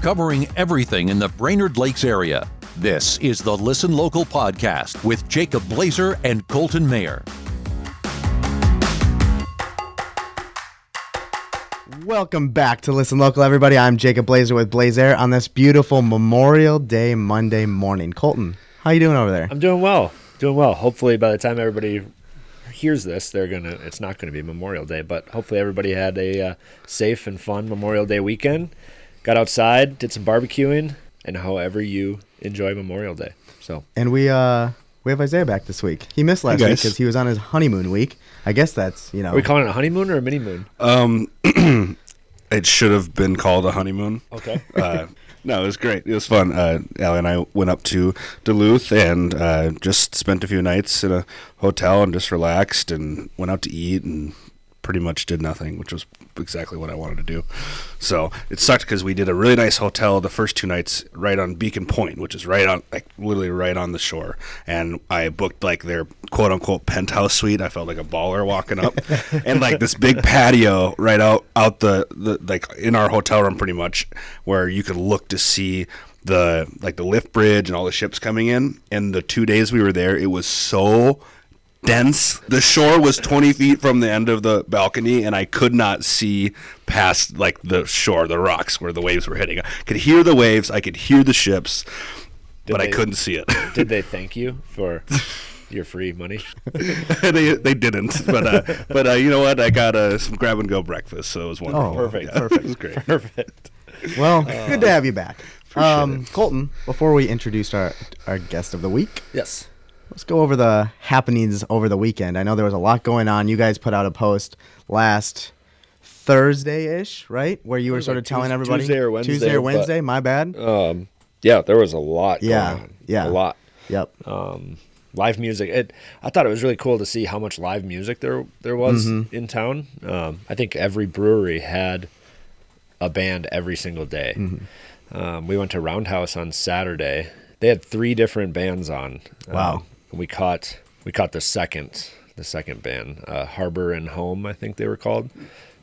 covering everything in the Brainerd Lakes area. This is the Listen Local podcast with Jacob Blazer and Colton Mayer. Welcome back to Listen Local, everybody. I'm Jacob Blazer with Blaze Air on this beautiful Memorial Day Monday morning. Colton, how you doing over there? I'm doing well. Doing well. Hopefully, by the time everybody hears this, they're gonna. It's not gonna be Memorial Day, but hopefully, everybody had a uh, safe and fun Memorial Day weekend. Got outside, did some barbecuing, and however you enjoy Memorial Day. So, And we uh we have Isaiah back this week. He missed last week because he was on his honeymoon week. I guess that's you know. are we calling it a honeymoon or a mini moon? Um, it should have been called a honeymoon. Okay. Uh, no, it was great. It was fun. Uh, Allie and I went up to Duluth and uh, just spent a few nights in a hotel and just relaxed and went out to eat and pretty much did nothing, which was exactly what I wanted to do. So it sucked because we did a really nice hotel the first two nights right on Beacon Point, which is right on, like literally right on the shore. And I booked like their quote unquote penthouse suite. I felt like a baller walking up, and like this big patio right out out the, the like in our hotel room, pretty much where you could look to see the like the lift bridge and all the ships coming in. And the two days we were there, it was so dense. The shore was 20 feet from the end of the balcony, and I could not see past like the shore, the rocks where the waves were hitting. I could hear the waves, I could hear the ships, Did but I couldn't see it. Did they thank you for your free money? they they didn't, but uh, but uh, you know what? I got uh, some grab and go breakfast, so it was wonderful. Oh, Perfect. Yeah, perfect. It was great. Perfect. well, good to have you back. Um. Colton, before we introduce our our guest of the week, Yes. Let's go over the happenings over the weekend. I know there was a lot going on. You guys put out a post last Thursday ish, right? Where you were sort of telling Tues- everybody Tuesday or Wednesday, Tuesday or but- My bad. Um, yeah, there was a lot. Yeah, Going on. yeah. A lot. Yep. um, live music. It, I thought it was really cool to see how much live music there there was Mm-hmm. in town. Um, I think every brewery had a band every single day. Mm-hmm. Um, we went to Roundhouse on Saturday. They had three different bands on. Wow. Um, we caught we caught the second the second band, uh, Harbor and Home, I think they were called.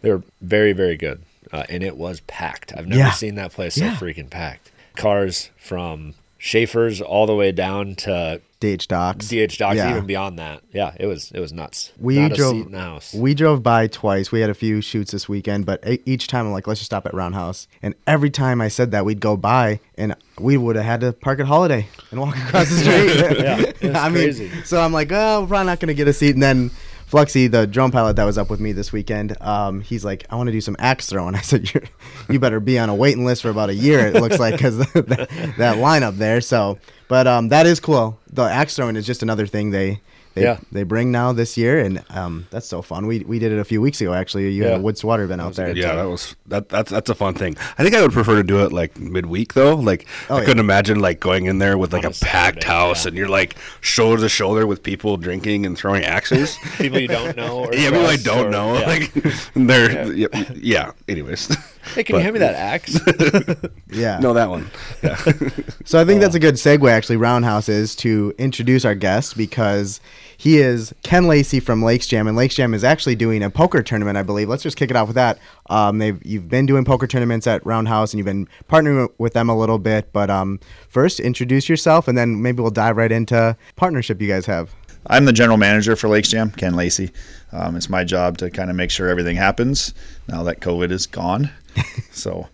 They were very very good, uh, and it was packed. I've never Yeah. seen that place so Yeah. freaking packed. Cars from Schaefer's all the way down to DH Docks. DH Docks, Yeah. even beyond that. Yeah, it was it was nuts. We Not a drove. seat in the house. We drove by twice. We had a few shoots this weekend, but e- each time I'm like, let's just stop at Roundhouse. And every time I said that, we'd go by, and we would have had to park at Holiday and walk across the street. Yeah, it was I crazy. mean, so I'm like, oh, we're probably not gonna get a seat. And then Fluxy, the drone pilot that was up with me this weekend, um, he's like, I want to do some axe throwing. I said, You're, you better be on a waiting list for about a year. It looks like because that, that lineup there. So, but um, that is cool. The axe throwing is just another thing they. They, Yeah. they bring now this year, and um, that's so fun. We we did it a few weeks ago. Actually, you had Yeah. a wood swatter event out there. good Yeah, that was that. That's that's a fun thing. I think I would prefer to do it like midweek though. Like Oh, I yeah. couldn't imagine like going in there with like On a, a packed house yeah. and you're like shoulder to shoulder with people drinking and throwing axes. people you don't know. Or yeah, people I don't or- know. yeah. Like they're yeah. yeah. Anyways, hey, can you but- hand me that axe? Yeah. no, that one. Yeah. So I think that's a good segue. Actually, Roundhouse is to introduce our guest because he is Ken Lacey from Lakes Jam, and Lakes Jam is actually doing a poker tournament, I believe. Let's just kick it off with that. Um, they've you've been doing poker tournaments at Roundhouse, and you've been partnering with them a little bit. But um, first, introduce yourself, and then maybe we'll dive right into partnership you guys have. I'm the general manager for Lakes Jam, Ken Lacey. Um, it's my job to kind of make sure everything happens now that COVID is gone. so,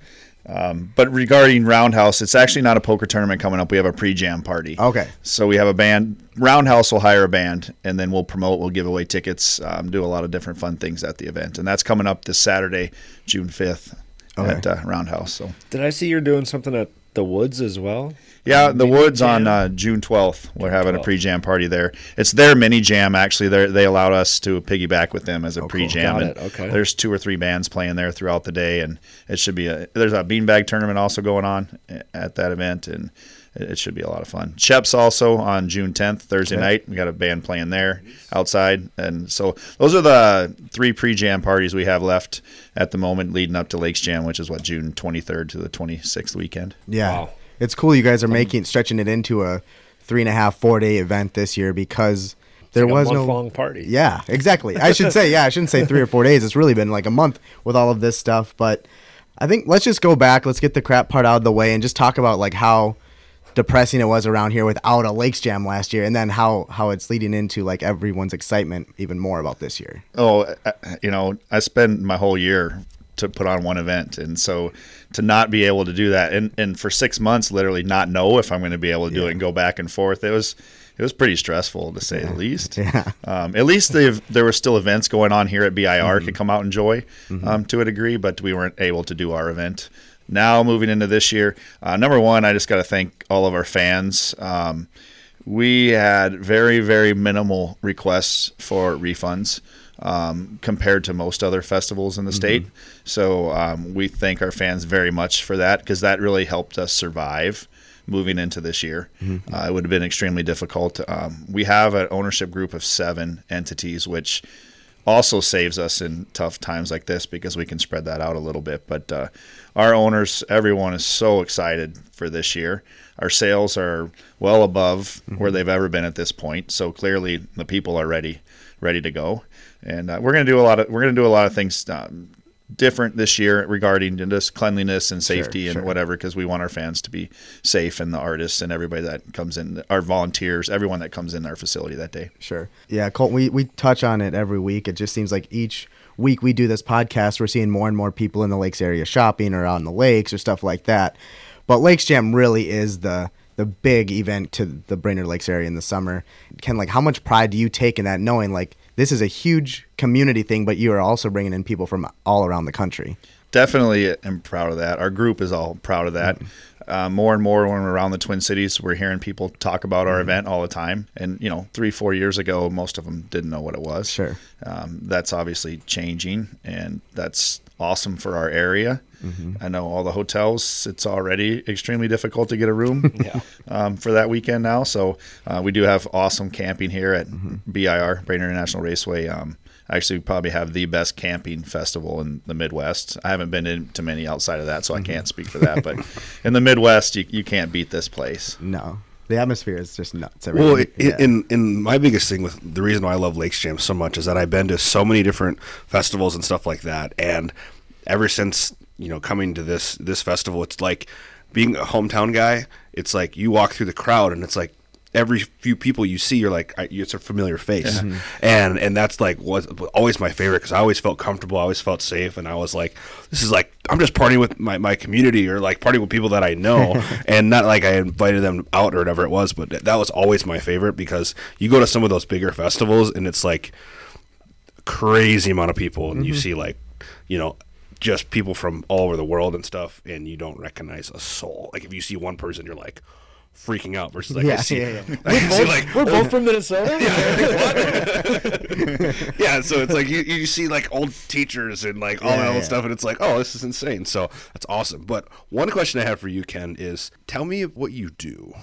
um, but regarding Roundhouse, it's actually not a poker tournament coming up. We have a pre-jam party. Okay. So we have a band. Roundhouse will hire a band, and then we'll promote. We'll give away tickets. Um, do a lot of different fun things at the event, and that's coming up this Saturday, June 5th, Okay. at uh, Roundhouse. So Did I see you're doing something at the Woods as well? Yeah, the Woods on uh, June 12th. We're having a pre-jam party there. It's their mini jam actually. They they allowed us to piggyback with them as a cool. pre-jam. It, okay. There's two or three bands playing there throughout the day, and it should be a. There's a beanbag tournament also going on at that event, and it it should be a lot of fun. Shep's also on June 10th, Thursday Okay. night. We got a band playing there outside, and so those are the three pre-jam parties we have left at the moment, leading up to Lakes Jam, which is what June 23rd to the 26th weekend. Yeah. Wow. It's cool you guys are um, making stretching it into a three and a half, four day event this year because there Like a was no month-long party. Yeah, exactly. I should say, yeah, I shouldn't say three or four days. It's really been like a month with all of this stuff. But I think let's just go back. Let's get the crap part out of the way and just talk about like how depressing it was around here without a Lakes Jam last year, and then how how it's leading into like everyone's excitement even more about this year. Oh, you know, I spent my whole year to put on one event, and so to not be able to do that, and and for six months, literally not know if I'm going to be able to do it and go back and forth. It was it was pretty stressful to say the least. Yeah. Um, at least there were still events going on here at BIR could come out and enjoy um, to a degree, but we weren't able to do our event. Now moving into this year, uh, number one, I just got to thank all of our fans. Um, we had very very minimal requests for refunds um, compared to most other festivals in the state. So um, we thank our fans very much for that because that really helped us survive moving into this year. Uh, it would have been extremely difficult. Um, we have an ownership group of seven entities, which also saves us in tough times like this because we can spread that out a little bit. But uh, our owners, everyone is so excited for this year. Our sales are well above where they've ever been at this point. So clearly, the people are ready, ready to go. And uh, we're going to do a lot of we're going to do a lot of things um, different this year regarding just cleanliness and safety and sure. whatever because we want our fans to be safe and the artists and everybody that comes in, our volunteers, everyone that comes in our facility that day. Sure. Yeah, Colton, we, we touch on it every week. It just seems like each week we do this podcast, we're seeing more and more people in the lakes area shopping or on the lakes or stuff like that. But Lakes Jam really is the the big event to the Brainerd Lakes area in the summer. Ken, like, how much pride do you take in that, knowing like this is a huge community thing, but you are also bringing in people from all around the country? definitely I'm proud of that. Our group is all proud of that. Uh, more and more when we're around the Twin Cities, we're hearing people talk about our event all the time. And you know, three, four years ago, most of them didn't know what it was. Sure. Um, that's obviously changing, and that's awesome for our area. I know all the hotels; it's already extremely difficult to get a room Yeah. um, for that weekend now. So uh, we do have awesome camping here at BIR, Brainerd International Raceway. Um, actually, we probably have the best camping festival in the Midwest. I haven't been into many outside of that, so I can't speak for that. But in the Midwest, you, you can't beat this place. No. The atmosphere is just nuts. Well, Everything- in, yeah. in in my biggest thing with the reason why I love Lakes Jam so much is that I've been to so many different festivals and stuff like that, and ever since you know coming to this this festival, it's like being a hometown guy. It's like you walk through the crowd, and it's like every few people you see, you're like I- it's a familiar face, mm-hmm. and and that's like was always my favorite because I always felt comfortable, I always felt safe, and I was like, this is like I'm just partying with my, my community or like partying with people that I know, and not like I invited them out or whatever it was, but that was always my favorite because you go to some of those bigger festivals and it's like crazy amount of people, and you mm-hmm. see like you know just people from all over the world and stuff, and you don't recognize a soul. Like if you see one person, you're like freaking out versus like I Yeah, see, yeah, yeah. I see like We're both from Minnesota. yeah, so it's like you, you see like old teachers and like all Yeah, that old yeah. stuff, and it's like, oh, this is insane. So that's awesome. But one question I have for you, Ken, is tell me what you do.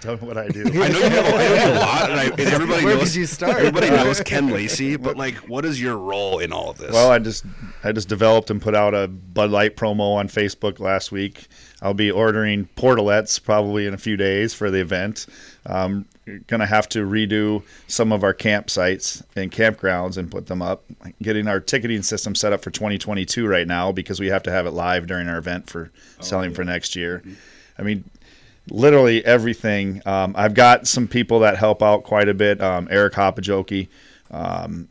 Tell me what I do. I know you have, I know you have a lot, and, I, and everybody Where knows. did you start? Everybody knows Ken Lacey, but like, what is your role in all of this? Well, I just I just developed and put out a Bud Light promo on Facebook last week. I'll be ordering portalettes probably in a few days for the event. Um, gonna have to redo some of our campsites and campgrounds and put them up. Getting our ticketing system set up for 2022 right now because we have to have it live during our event for selling for next year. I mean, literally everything. Um, I've got some people that help out quite a bit. Um, Eric Hopajoki, um,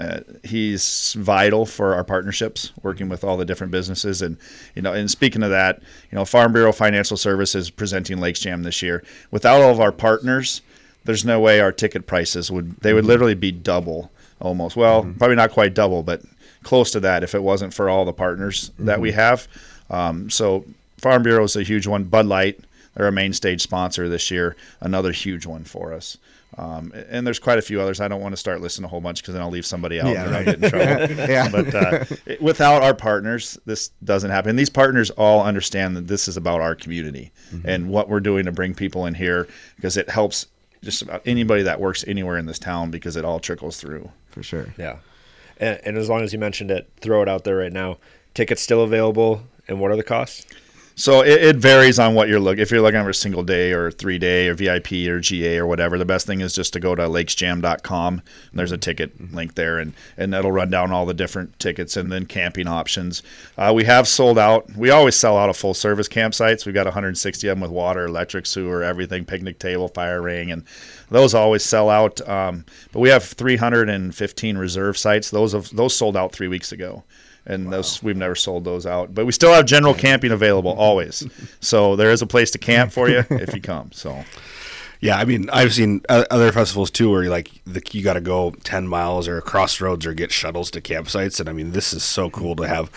uh, he's vital for our partnerships, working with all the different businesses. And you know, and speaking of that, you know, Farm Bureau Financial Services presenting Lakes Jam this year. Without all of our partners, there's no way our ticket prices would. They would literally be double, almost. Well, probably not quite double, but close to that if it wasn't for all the partners that we have. Um, so Farm Bureau is a huge one. Bud Light, they're a main stage sponsor this year, another huge one for us. Um, and there's quite a few others. I don't want to start listing a whole bunch because then I'll leave somebody out Yeah, and right. I'll get in trouble. Yeah. But uh, without our partners, this doesn't happen. And these partners all understand that this is about our community and what we're doing to bring people in here because it helps just about anybody that works anywhere in this town because it all trickles through. for sure. Yeah. And, and as long as you mentioned it, throw it out there right now. Tickets still available, and what are the costs? So it, it varies on what you're looking. If you're looking for a single day or three day or VIP or GA or whatever, the best thing is just to go to lakesjam.com. And there's a ticket link there, and and that'll run down all the different tickets and then camping options. Uh, we have sold out. We always sell out of full service campsites. We've got 160 of them with water, electric, sewer, everything, picnic table, fire ring, and those always sell out. Um, but we have 315 reserve sites. Those have those sold out three weeks ago and those we've never sold those out. But we still have general camping available always. so there is a place to camp for you if you come. So Yeah, I mean, I've seen other festivals too where like the, you got to go ten miles or across roads or get shuttles to campsites, and I mean, this is so cool to have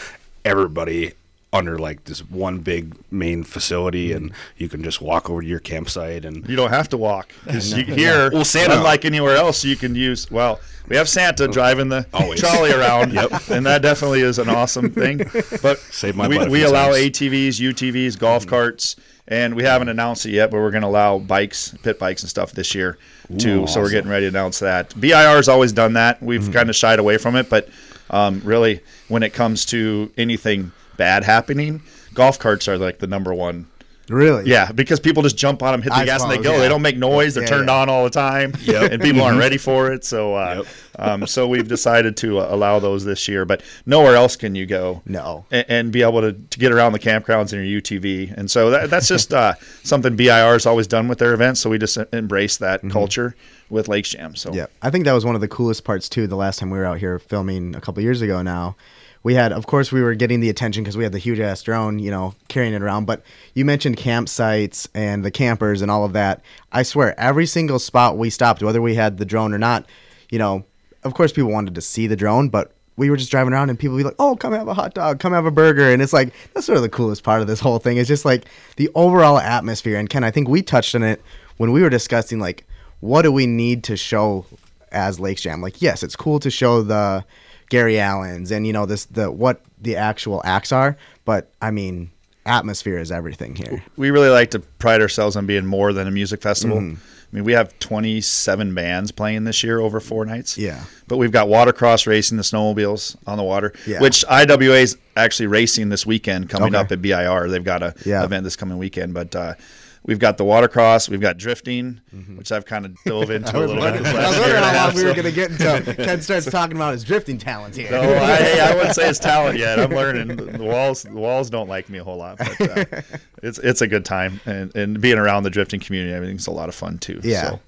everybody under like this one big main facility, hmm. and you can just walk over to your campsite and you don't have to walk 'Cause you, here, Well, Santa- unlike anywhere else, you can use well. We have Santa oh. driving the Always. trolley around, yep. and that definitely is an awesome thing. But Saved my we, we allow times. ATVs, UTVs, golf hmm. carts, and we haven't announced it yet, but we're going to allow bikes, pit bikes, and stuff this year too. so we're getting ready to announce that. BIR has always done that. We've hmm. kind of shied away from it, but um, really, when it comes to anything bad happening, golf carts are like the number one Really? yeah, because people just jump on them, hit the I gas, and they go. yeah. They don't make noise. They're Yeah, turned yeah. on all the time, Yep. and people aren't ready for it. So, uh, Yep. um, so we've decided to uh, allow those this year. But nowhere else can you go. No. and, and be able to, to get around the campgrounds in your UTV. And so that, that's just uh, something BIR has always done with their events. So we just embrace that culture with Lakes Jam. So Yeah, I think that was one of the coolest parts too. The last time we were out here filming a couple years ago now, we had, of course, we were getting the attention because we had the huge ass drone, you know, carrying it around. But you mentioned campsites and the campers and all of that. I swear, every single spot we stopped, whether we had the drone or not, you know, of course, people wanted to see the drone, but we were just driving around and people be like, "Oh, come have a hot dog, come have a burger," and it's like that's sort of the coolest part of this whole thing. It's just like the overall atmosphere. And Ken, I think we touched on it when we were discussing like what do we need to show as Lakes Jam? Like, yes, it's cool to show the Gary Allans and you know this the what the actual acts are, but I mean, atmosphere is everything here. we really like to pride ourselves on being more than a music festival. Mm-hmm. I mean, we have 27 bands playing this year over four nights. Yeah. But we've got watercross racing, the snowmobiles on the water, Yeah. which IWA is actually racing this weekend coming Okay. up at BIR. They've got a Yeah. event this coming weekend, but uh, we've got the watercross, we've got drifting, Mm-hmm. which I've kind of dove into a little bit. I was wondering how long we were gonna get until Ken starts talking about his drifting talents here. no, I, hey, I wouldn't say it's talent yet. I'm learning. The walls, the walls don't like me a whole lot, but uh, it's it's a good time, and, and being around the drifting community, everything's a lot of fun too. Yeah. So.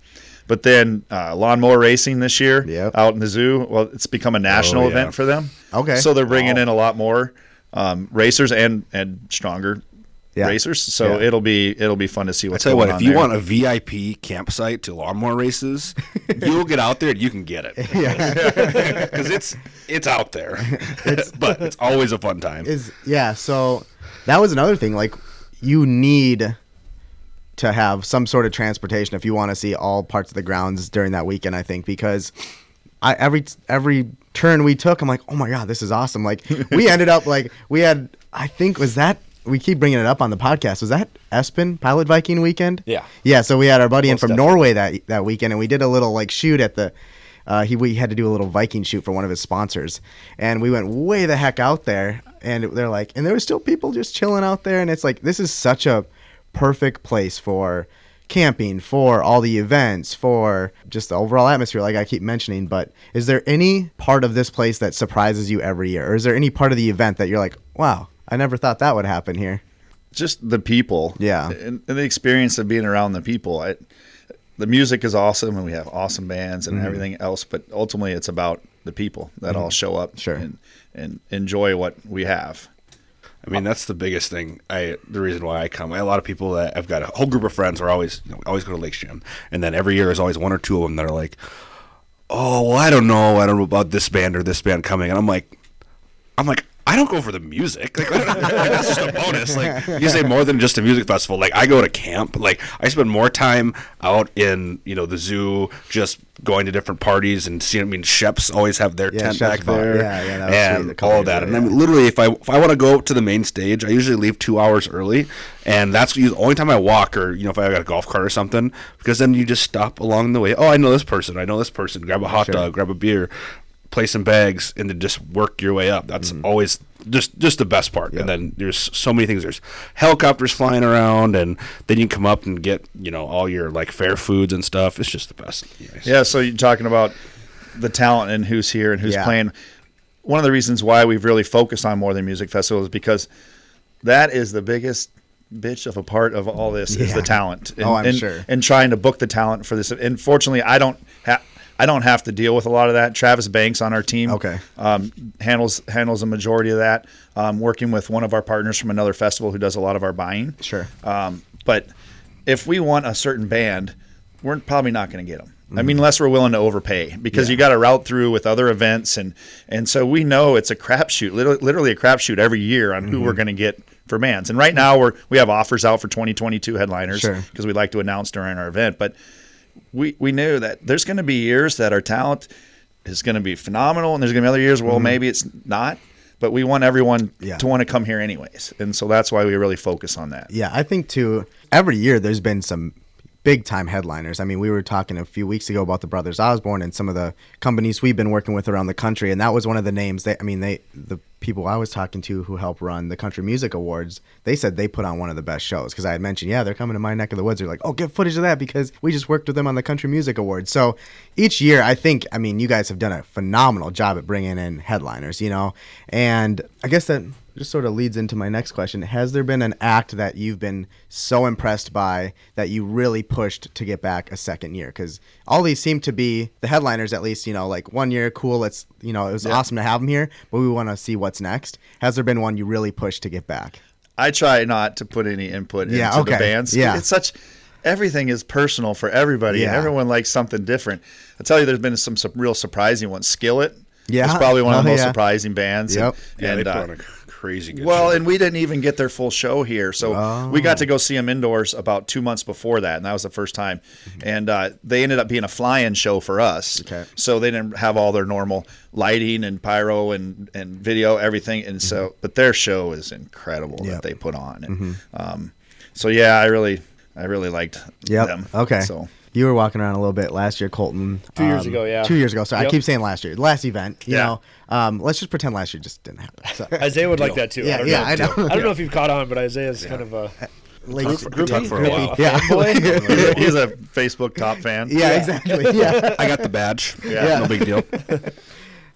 But then uh, lawnmower racing this year Yep. out in the zoo. Well, it's become a national yeah. event for them. Okay. So they're bringing in a lot more um, racers and and stronger Yeah. racers. So Yeah. it'll be it'll be fun to see I what's tell you going what, on if you there. want a VIP campsite to lawnmower races, you'll get out there and you can get it. because it's it's out there. but it's always a fun time. is yeah so that was another thing like you need to have some sort of transportation if you want to see all parts of the grounds during that weekend i think because i every every turn we took i'm like oh my god this is awesome like we ended up like we had i think was that we keep bringing it up on the podcast was that espen pilot viking weekend Yeah. yeah so we had our buddy in from definitely. norway that that weekend and we did a little like shoot at the uh, he we had to do a little Viking shoot for one of his sponsors, and we went way the heck out there. And they're like, and there were still people just chilling out there, and it's like this is such a perfect place for camping, for all the events, for just the overall atmosphere, like I keep mentioning. But is there any part of this place that surprises you every year, or is there any part of the event that you're like, wow, I never thought that would happen here? just the people. Yeah. And, and the experience of being around the people. I, the music is awesome and we have awesome bands Mm-hmm. and everything else, but ultimately it's about the people that all show up Sure. and, and enjoy what we have. I mean, that's the biggest thing. I the reason why I come. I, a lot of people that I've got a whole group of friends who are always you know, always go to Lakes Jam, and then every year there's always one or two of them that are like, "Oh, well, I don't know, I don't know about this band or this band coming," and I'm like, I'm like. I don't go for the music. Like, like, that's just a bonus. Like you say, more than just a music festival. Like I go to camp. Like I spend more time out in you know the zoo, just going to different parties and seeing. I mean, Sheps always have their Yeah, tent Shep's back there, Yeah, yeah, that was sweet a and all of that. ago, And I mean, literally, if I if I want to go to the main stage, I usually leave two hours early, and that's the only time I walk, or you know, if I got a golf cart or something, because then you just stop along the way. Oh, I know this person. I know this person. Grab a hot Sure. dog, grab a beer, play some bags, and then just work your way up. That's Mm-hmm. always just just the best part. And then there's so many things. There's helicopters flying around, and then you can come up and get you know all your like fair foods and stuff. It's just the best. Nice. Yeah, so you're talking about the talent and who's here and who's Yeah. playing. One of the reasons why we've really focused on more than music festival is because that is the biggest bitch of a part of all this is the talent. And, Oh, I'm and, sure. And trying to book the talent for this. And fortunately, I don't have. I don't have to deal with a lot of that. Travis Banks on our team, Okay. um, handles handles a majority of that. Um, working with one of our partners from another festival who does a lot of our buying. Sure. Um, but if we want a certain band, we're probably not going to get them. I Mm-hmm. mean, unless we're willing to overpay, because you got to route through with other events, and and so we know it's a crapshoot, literally, literally a crapshoot every year on who we're Mm-hmm. going to get for bands. And right now we're we have offers out for 2022 headliners Sure. because we like to announce during our event. But we we knew that there's going to be years that our talent is going to be phenomenal, and there's going to be other years, well, maybe it's not. But we want everyone Mm-hmm. Yeah. to want to come here anyways, and so that's why we really focus on that. Yeah, I think too. Every year there's been some big time headliners. I mean, we were talking a few weeks ago about the Brothers Osborne and some of the companies we've been working with around the country, and that was one of the names. They, I mean, they the people I was talking to who help run the Country Music Awards, they said they put on one of the best shows because I had mentioned, yeah, they're coming to my neck of the woods. They're like, oh, get footage of that because we just worked with them on the Country Music Awards. So each year, I think, I mean, you guys have done a phenomenal job at bringing in headliners, you know, and I guess that just sort of leads into my next question. Has there been an act that you've been so impressed by that you really pushed to get back a second year? Because all these seem to be the headliners, at least, you know, like one year, cool, let's, you know, it was awesome to have them here, but we want to see what's next. Has there been one you really pushed to get back? I try not to put any input Yeah, into okay. the bands. Yeah. It's such everything is personal for everybody and Yeah. everyone likes something different. I tell you there's been some, some real surprising ones. Skillet Yeah. was probably one of the Oh, most yeah. surprising bands. Yep. Yeah, And, they put uh, on a crazy good. well, show. and we didn't even get their full show here, so we got to go see them indoors about two months before that, and that was the first time. And uh, they ended up being a fly-in show for us. Okay. So they didn't have all their normal lighting and pyro and, and video, everything, and so but their show is incredible Yep. that they put on. And, um, so yeah, I really, I really liked Yep. them. Okay. So You were walking around a little bit last year, Colton. Two years ago, yeah. Two years ago. So I keep saying last year. Last event, you Yeah. know. Um, let's just pretend last year just didn't happen. So. Isaiah would like that too. Yeah, I don't yeah, know. I know. I don't know if you've caught on, but Isaiah's kind of a Like, Talk for- talk for a while. yeah. he's a Facebook top fan. yeah, exactly. Yeah. I got the badge. Yeah. no big deal.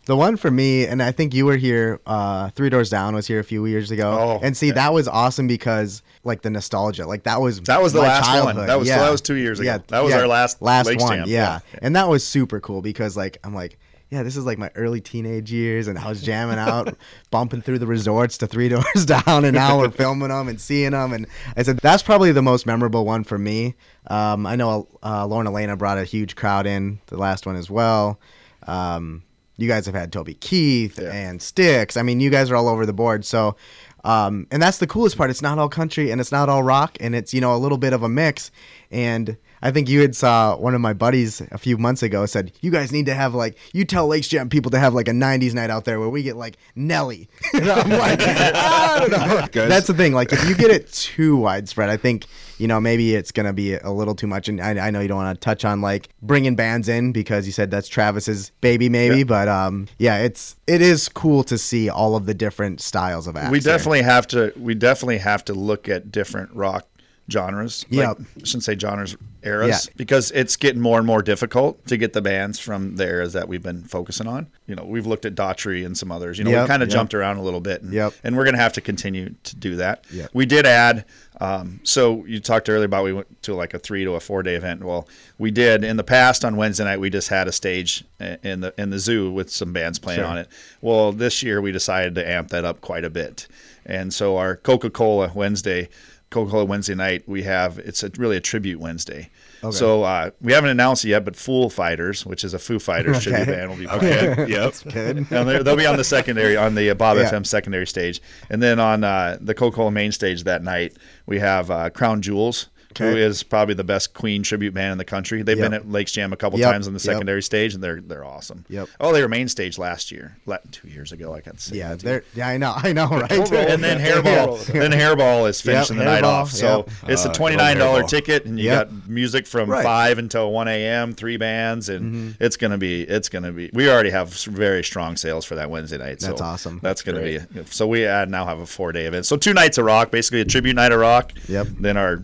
The one for me, and I think you were here. Uh, Three Doors Down was here a few years ago, Oh, and see that was awesome because like the nostalgia, like that was That was the last one. That was- yeah. that was two years ago. Yeah, That was yeah. our last last one. Yeah. Yeah. and that was super cool because like I'm like. Yeah, this is like my early teenage years, and I was jamming out, bumping through the resorts to Three Doors Down, and now we're filming them and seeing them. And I said that's probably the most memorable one for me. Um, I know uh, Lauren Alaina brought a huge crowd in the last one as well. Um, you guys have had Toby Keith Yeah. and Styx. I mean, you guys are all over the board. So, um, and that's the coolest part. It's not all country and it's not all rock, and it's you know a little bit of a mix. And I think you had saw one of my buddies a few months ago said you guys need to have like you tell Lakes Jam people to have like a '90s night out there where we get like Nelly. and I'm like, I don't know. Guys. That's the thing. Like if you get it too widespread, I think you know maybe it's gonna be a little too much. And I, I know you don't want to touch on like bringing bands in because you said that's Travis's baby, maybe. Yeah. But um, yeah, it's it is cool to see all of the different styles of acts. we here. definitely have to we definitely have to look at different rock genres like, Yep. I shouldn't say genres eras Yeah. because it's getting more and more difficult to get the bands from the eras that we've been focusing on you know we've looked at Daughtry and some others you know Yep, we kind of yep. jumped around a little bit and, Yep. and we're going to have to continue to do that Yep. we did add um, so you talked earlier about we went to like a three to a four day event well we did in the past on wednesday night we just had a stage in the in the zoo with some bands playing Sure. on it well this year we decided to amp that up quite a bit and so our coca-cola wednesday coca-cola wednesday night we have it's a, really a tribute wednesday so uh, we haven't announced it yet but fool fighters which is a foo fighters tribute Okay. band will be playing Okay. Yep. and they're- they'll be on the secondary on the uh, Bob Yeah. FM secondary stage, and then on uh, the Coca-Cola main stage that night we have uh, Crown Jewels who Okay. is probably the best Queen tribute band in the country. They've been at Lakes Jam a couple Yep. times on the Yep. secondary stage, and they're they're awesome. Yep. Oh, they were main stage last year, two years ago. I can say. Yeah, they're yeah, I know, I know, right? and then hairball, then hairball is finishing the night Hairball, off. So yep. it's a Uh, twenty nine dollar ticket, and you Yep. got music from Right. five until one a.m. Three bands, and it's gonna be it's gonna be. We already have very strong sales for that Wednesday night. That's so awesome. That's gonna be so. We uh, now have a four day event. So two nights of rock, basically a tribute night of rock. Yep. Then our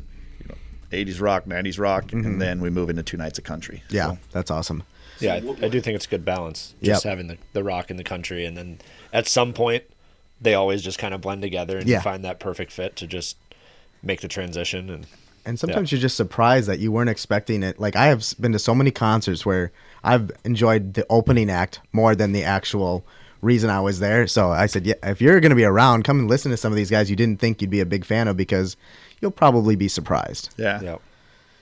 80s rock, 90s rock, and mm-hmm. then we move into two nights of country. yeah, So- that's awesome. Yeah, I, I do think it's a good balance. Just Yep. having the, the rock in the country, and then at some point, they always just kind of blend together, and Yeah. you find that perfect fit to just make the transition. And And sometimes you're just surprised that you weren't expecting it. Like I have been to so many concerts where I've enjoyed the opening act more than the actual reason I was there. So I said, yeah, if you're going to be around, come and listen to some of these guys you didn't think you'd be a big fan of because you'll probably be surprised. yeah. yeah,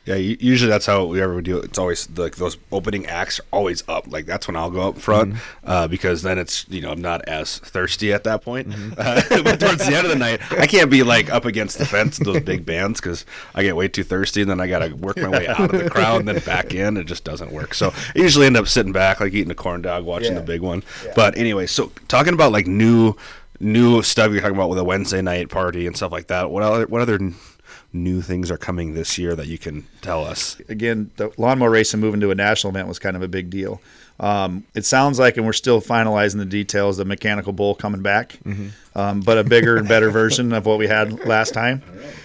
Yeah, usually that's how we ever do it. It's always like those opening acts are always up. Like that's when I'll go up front uh, because then it's you know I'm not as thirsty at that point. Uh, but towards the end of the night, I can't be like up against the fence those big bands because I get way too thirsty and then I gotta work my way out of the crowd and then back in. It just doesn't work. So I usually end up sitting back like eating a corn dog, watching Yeah. the big one. But anyway, so talking about like new new stuff you're talking about with a Wednesday night party and stuff like that. What other what other new things are coming this year that you can tell us? again, the lawnmower racing moving to a national event was kind of a big deal. Um, it sounds like, and we're still finalizing the details, the mechanical bull coming back, um, but a bigger and better version of what we had last time.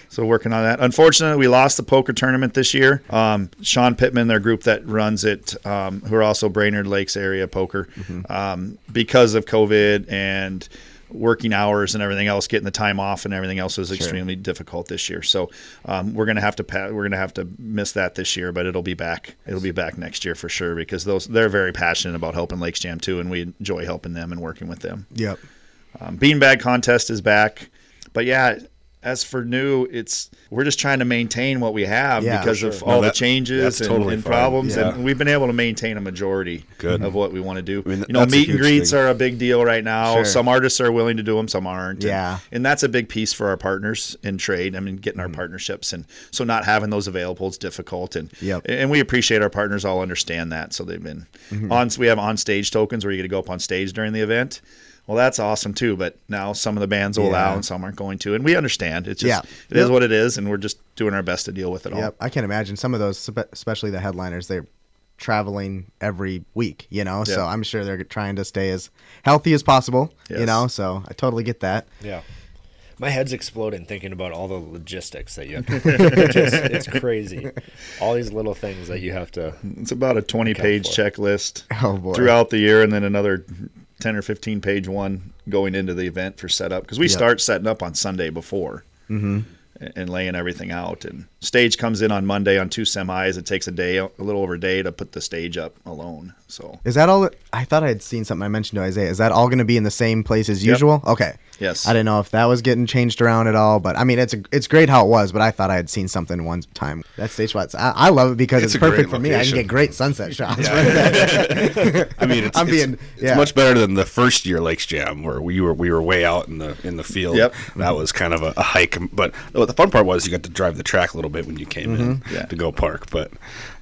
So working on that. Unfortunately, we lost the poker tournament this year. Um, Sean Pittman, their group that runs it, um, who are also Brainerd Lakes area poker, um, because of COVID and working hours and everything else, getting the time off and everything else was extremely difficult this year. So um, we're gonna have to pa- we're gonna have to miss that this year, but it'll be back. It'll be back next year for sure because those they're very passionate about helping Lakes Jam too, and we enjoy helping them and working with them. Yep. Um, Beanbag contest is back, but yeah. As for new, it's we're just trying to maintain what we have Yeah, because sure. of No, all that- the changes and, totally and problems, Yeah. and we've been able to maintain a majority Good. of what we want to do. I mean, you know, meet and greets thing. are a big deal right now. Sure. Some artists are willing to do them, some aren't. and- Yeah. and that's a big piece for our partners in trade. I mean, getting our mm-hmm. partnerships, and so not having those available is difficult. And Yep. and we appreciate our partners all understand that. So they've been mm-hmm. on. We have on stage tokens where you get to go up on stage during the event. Well, that's awesome too. But now some of the bands will allow, and some aren't going to, and we understand. It's just Yeah. it is Yep. what it is, and we're just doing our best to deal with it all. Yep. I can't imagine some of those, especially the headliners, they're traveling every week, you know? So I'm sure they're trying to stay as healthy as possible, you know? So I totally get that. yeah. My head's exploding thinking about all the logistics that you have. To, it's, just, it's crazy. All these little things that you have to. It's about a 20 page for. checklist Oh, boy. throughout the year, and then another 10 or 15 page one going into the event for setup because we Yep. start setting up on Sunday before mm-hmm. and laying everything out. And stage comes in on Monday on two semis. It takes a day, a little over a day to put the stage up alone. So Is that all? I thought I had seen something I mentioned to Isaiah. Is that all going to be in the same place as Yep. usual? Okay. Yes. I didn't know if that was getting changed around at all, but I mean, it's a, it's great how it was. But I thought I had seen something one time. That stage spots. I, I love it because It's it's, perfect for me. I can get great sunset shots. I mean, it's, I'm it's, being- it's much better than the first year Lakes Jam where we were we were way out in the in the field. Yep. that was kind of a, a hike. But the fun part was you got to drive the track a little bit when you came in mm-hmm. Yeah. to go park. But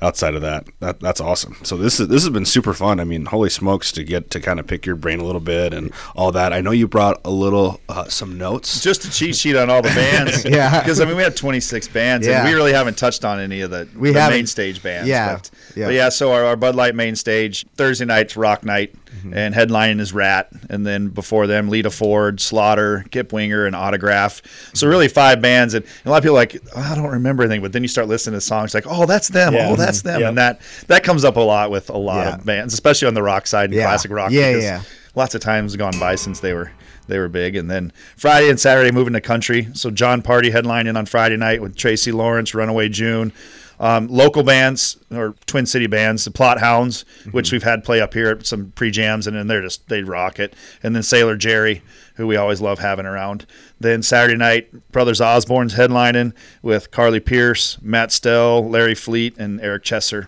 outside of that, that that's awesome. So this is this has been super fun. I mean, holy smokes to get to kind of pick your brain a little bit and all that. I know you brought a little uh, some notes. just a cheat sheet on all the bands. Yeah. Because I mean, we had 26 bands, Yeah. and we really haven't touched on any of the, We the main stage bands. Yeah. But Yeah. but yeah. So our, our Bud Light main stage Thursday night's Rock Night, Mm-hmm. and headlining is Ratt, and then before them Lita Ford, Slaughter, Kip Winger, and Autograph. So Mm-hmm. really five bands, and a lot of people are like "Oh, I don't remember anything, but then you start listening to songs like Oh, that's them. Yeah. Oh, that's them, Yep. and that that comes up a lot with a lot Yeah. of bands, especially on the rock side and classic rock. Yeah, because yeah. lots of times gone by since they were they were big. And then Friday and Saturday moving to country. So Jon Pardi headlining on Friday night with Tracy Lawrence, Runaway June. Um, local bands or Twin City bands, the Plot Hounds, which we've had play up here at some pre jams, and then they're just they rock it. And then Sailor Jerry, who we always love having around. Then Saturday night, Brothers Osborne's headlining with Carly Pearce, Matt Stell, Larry Fleet, and Eric Chesser.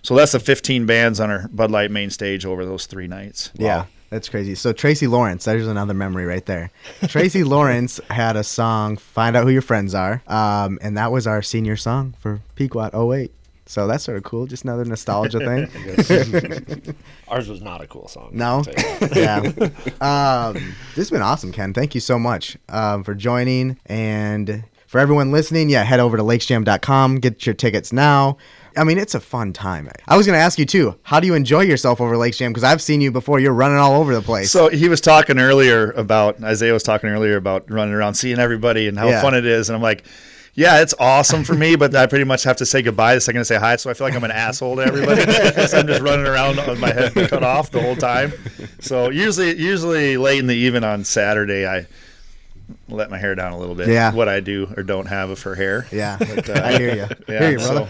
So that's the 15 bands on our Bud Light main stage over those three nights. Yeah. That's crazy. So Tracy Lawrence, there's another memory right there. Tracy Lawrence had a song, "Find Out Who Your Friends Are," um, and that was our senior song for Pequot 08. So that's sort of cool. Just another nostalgia thing. Ours was not a cool song. No, I'll tell you that. yeah. Um, this has been awesome, Ken. Thank you so much um, for joining. And for everyone listening, yeah, head over to lakesjam.com, get your tickets now. I mean, it's a fun time. I was going to ask you too. How do you enjoy yourself over Lakes Jam? Because I've seen you before. You're running all over the place. So he was talking earlier about Isaiah was talking earlier about running around, seeing everybody, and how Yeah. fun it is. And I'm like, yeah, it's awesome for me, but I pretty much have to say goodbye the second I say hi. So I feel like I'm an asshole to everybody because I'm just running around with my head cut off the whole time. So usually, usually late in the evening on Saturday, I let my hair down a little bit. Yeah. What I do or don't have of her hair. yeah, But, uh, I hear you. Yeah, hear you, so,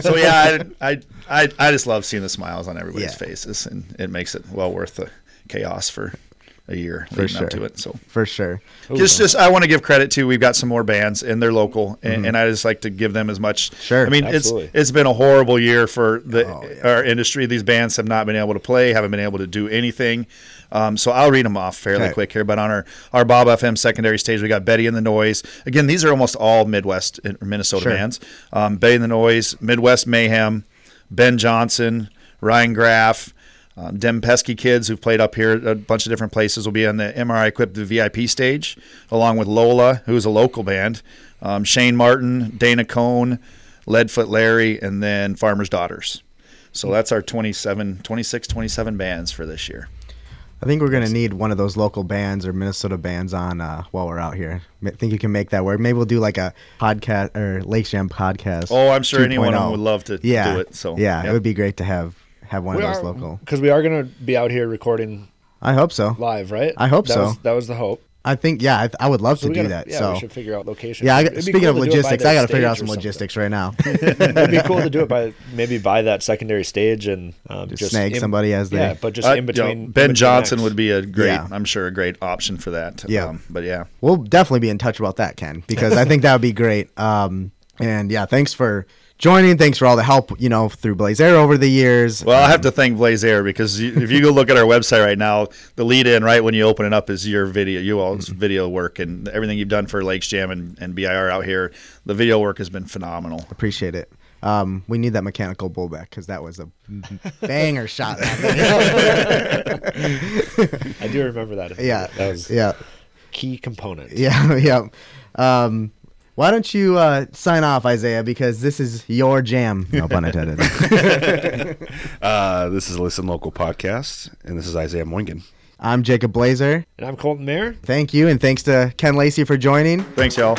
so yeah, I, I, I, I just love seeing the smiles on everybody's Yeah. faces, and it makes it well worth the chaos for a year leading sure. up to it. So For sure. just, just I want to give credit to. We've got some more bands, and they're local, and, and I just like to give them as much. Mm-hmm. Sure. I mean, Absolutely. it's it's been a horrible year for the Oh, yeah. our industry. These bands have not been able to play, haven't been able to do anything. Um, so I'll read them off fairly Okay. quick here. But on our our Bob FM secondary stage, we got Betty and the Noise. Again, these are almost all Midwest Minnesota Sure. bands. Um, Betty and the Noise, Midwest Mayhem, Ben Johnson, Ryan Graff. Um, Dem Pesky kids who've played up here at a bunch of different places will be on the MRI equipped VIP stage, along with Lola, who's a local band, um, Shane Martin, Dana Cohn, Leadfoot Larry, and then Farmer's Daughters. So that's our 27, 26, 27 bands for this year. I think we're gonna need one of those local bands or Minnesota bands on uh, while we're out here. I think you can make that work. Maybe we'll do like a podcast or Lake Jam podcast. Oh, I'm sure any one of 2.0. them would love to yeah. do it. So yeah, yep. it would be great to have have one We of those are local. because we are going to be out here recording I hope so. live, right? I hope that so. Was, that was the hope. I think yeah, I, I would love So to do gotta, that. Yeah, so we should figure out location. yeah, I, speaking cool of to do it by logistics, I got to figure out some logistics right now. It'd be cool to do it by maybe by that secondary stage and um, Just just, snag in- somebody as they- yeah, but just Uh, in you know, between. in ben between Johnson acts. would be a great, Yeah. I'm sure, a great option for that. Yeah. Um, but yeah. we'll definitely be in touch about that, Ken, because I think that would be great. Um, and yeah, thanks for joining. Thanks for all the help, you know, through Blaze Air over the years. Well, I have to thank Blaze Air because you, if you go look at our website right now, the lead in right when you open it up is your video, you all's Mm-hmm. video work, and everything you've done for Lakes Jam and, and BIR out here. The video work has been phenomenal. Appreciate it. Um, we need that mechanical bull back because that was a banger shot. I do remember that. yeah, that was yeah, key component. yeah, yeah. Um, why don't you uh, sign off, Isaiah? Because this is your jam. No pun intended. Uh, this is Listen Local Podcast, and this is Isaiah Moingen. I'm Jacob Blazer. And I'm Colton Mayer. Thank you, and thanks to Ken Lacey for joining. Thanks, y'all.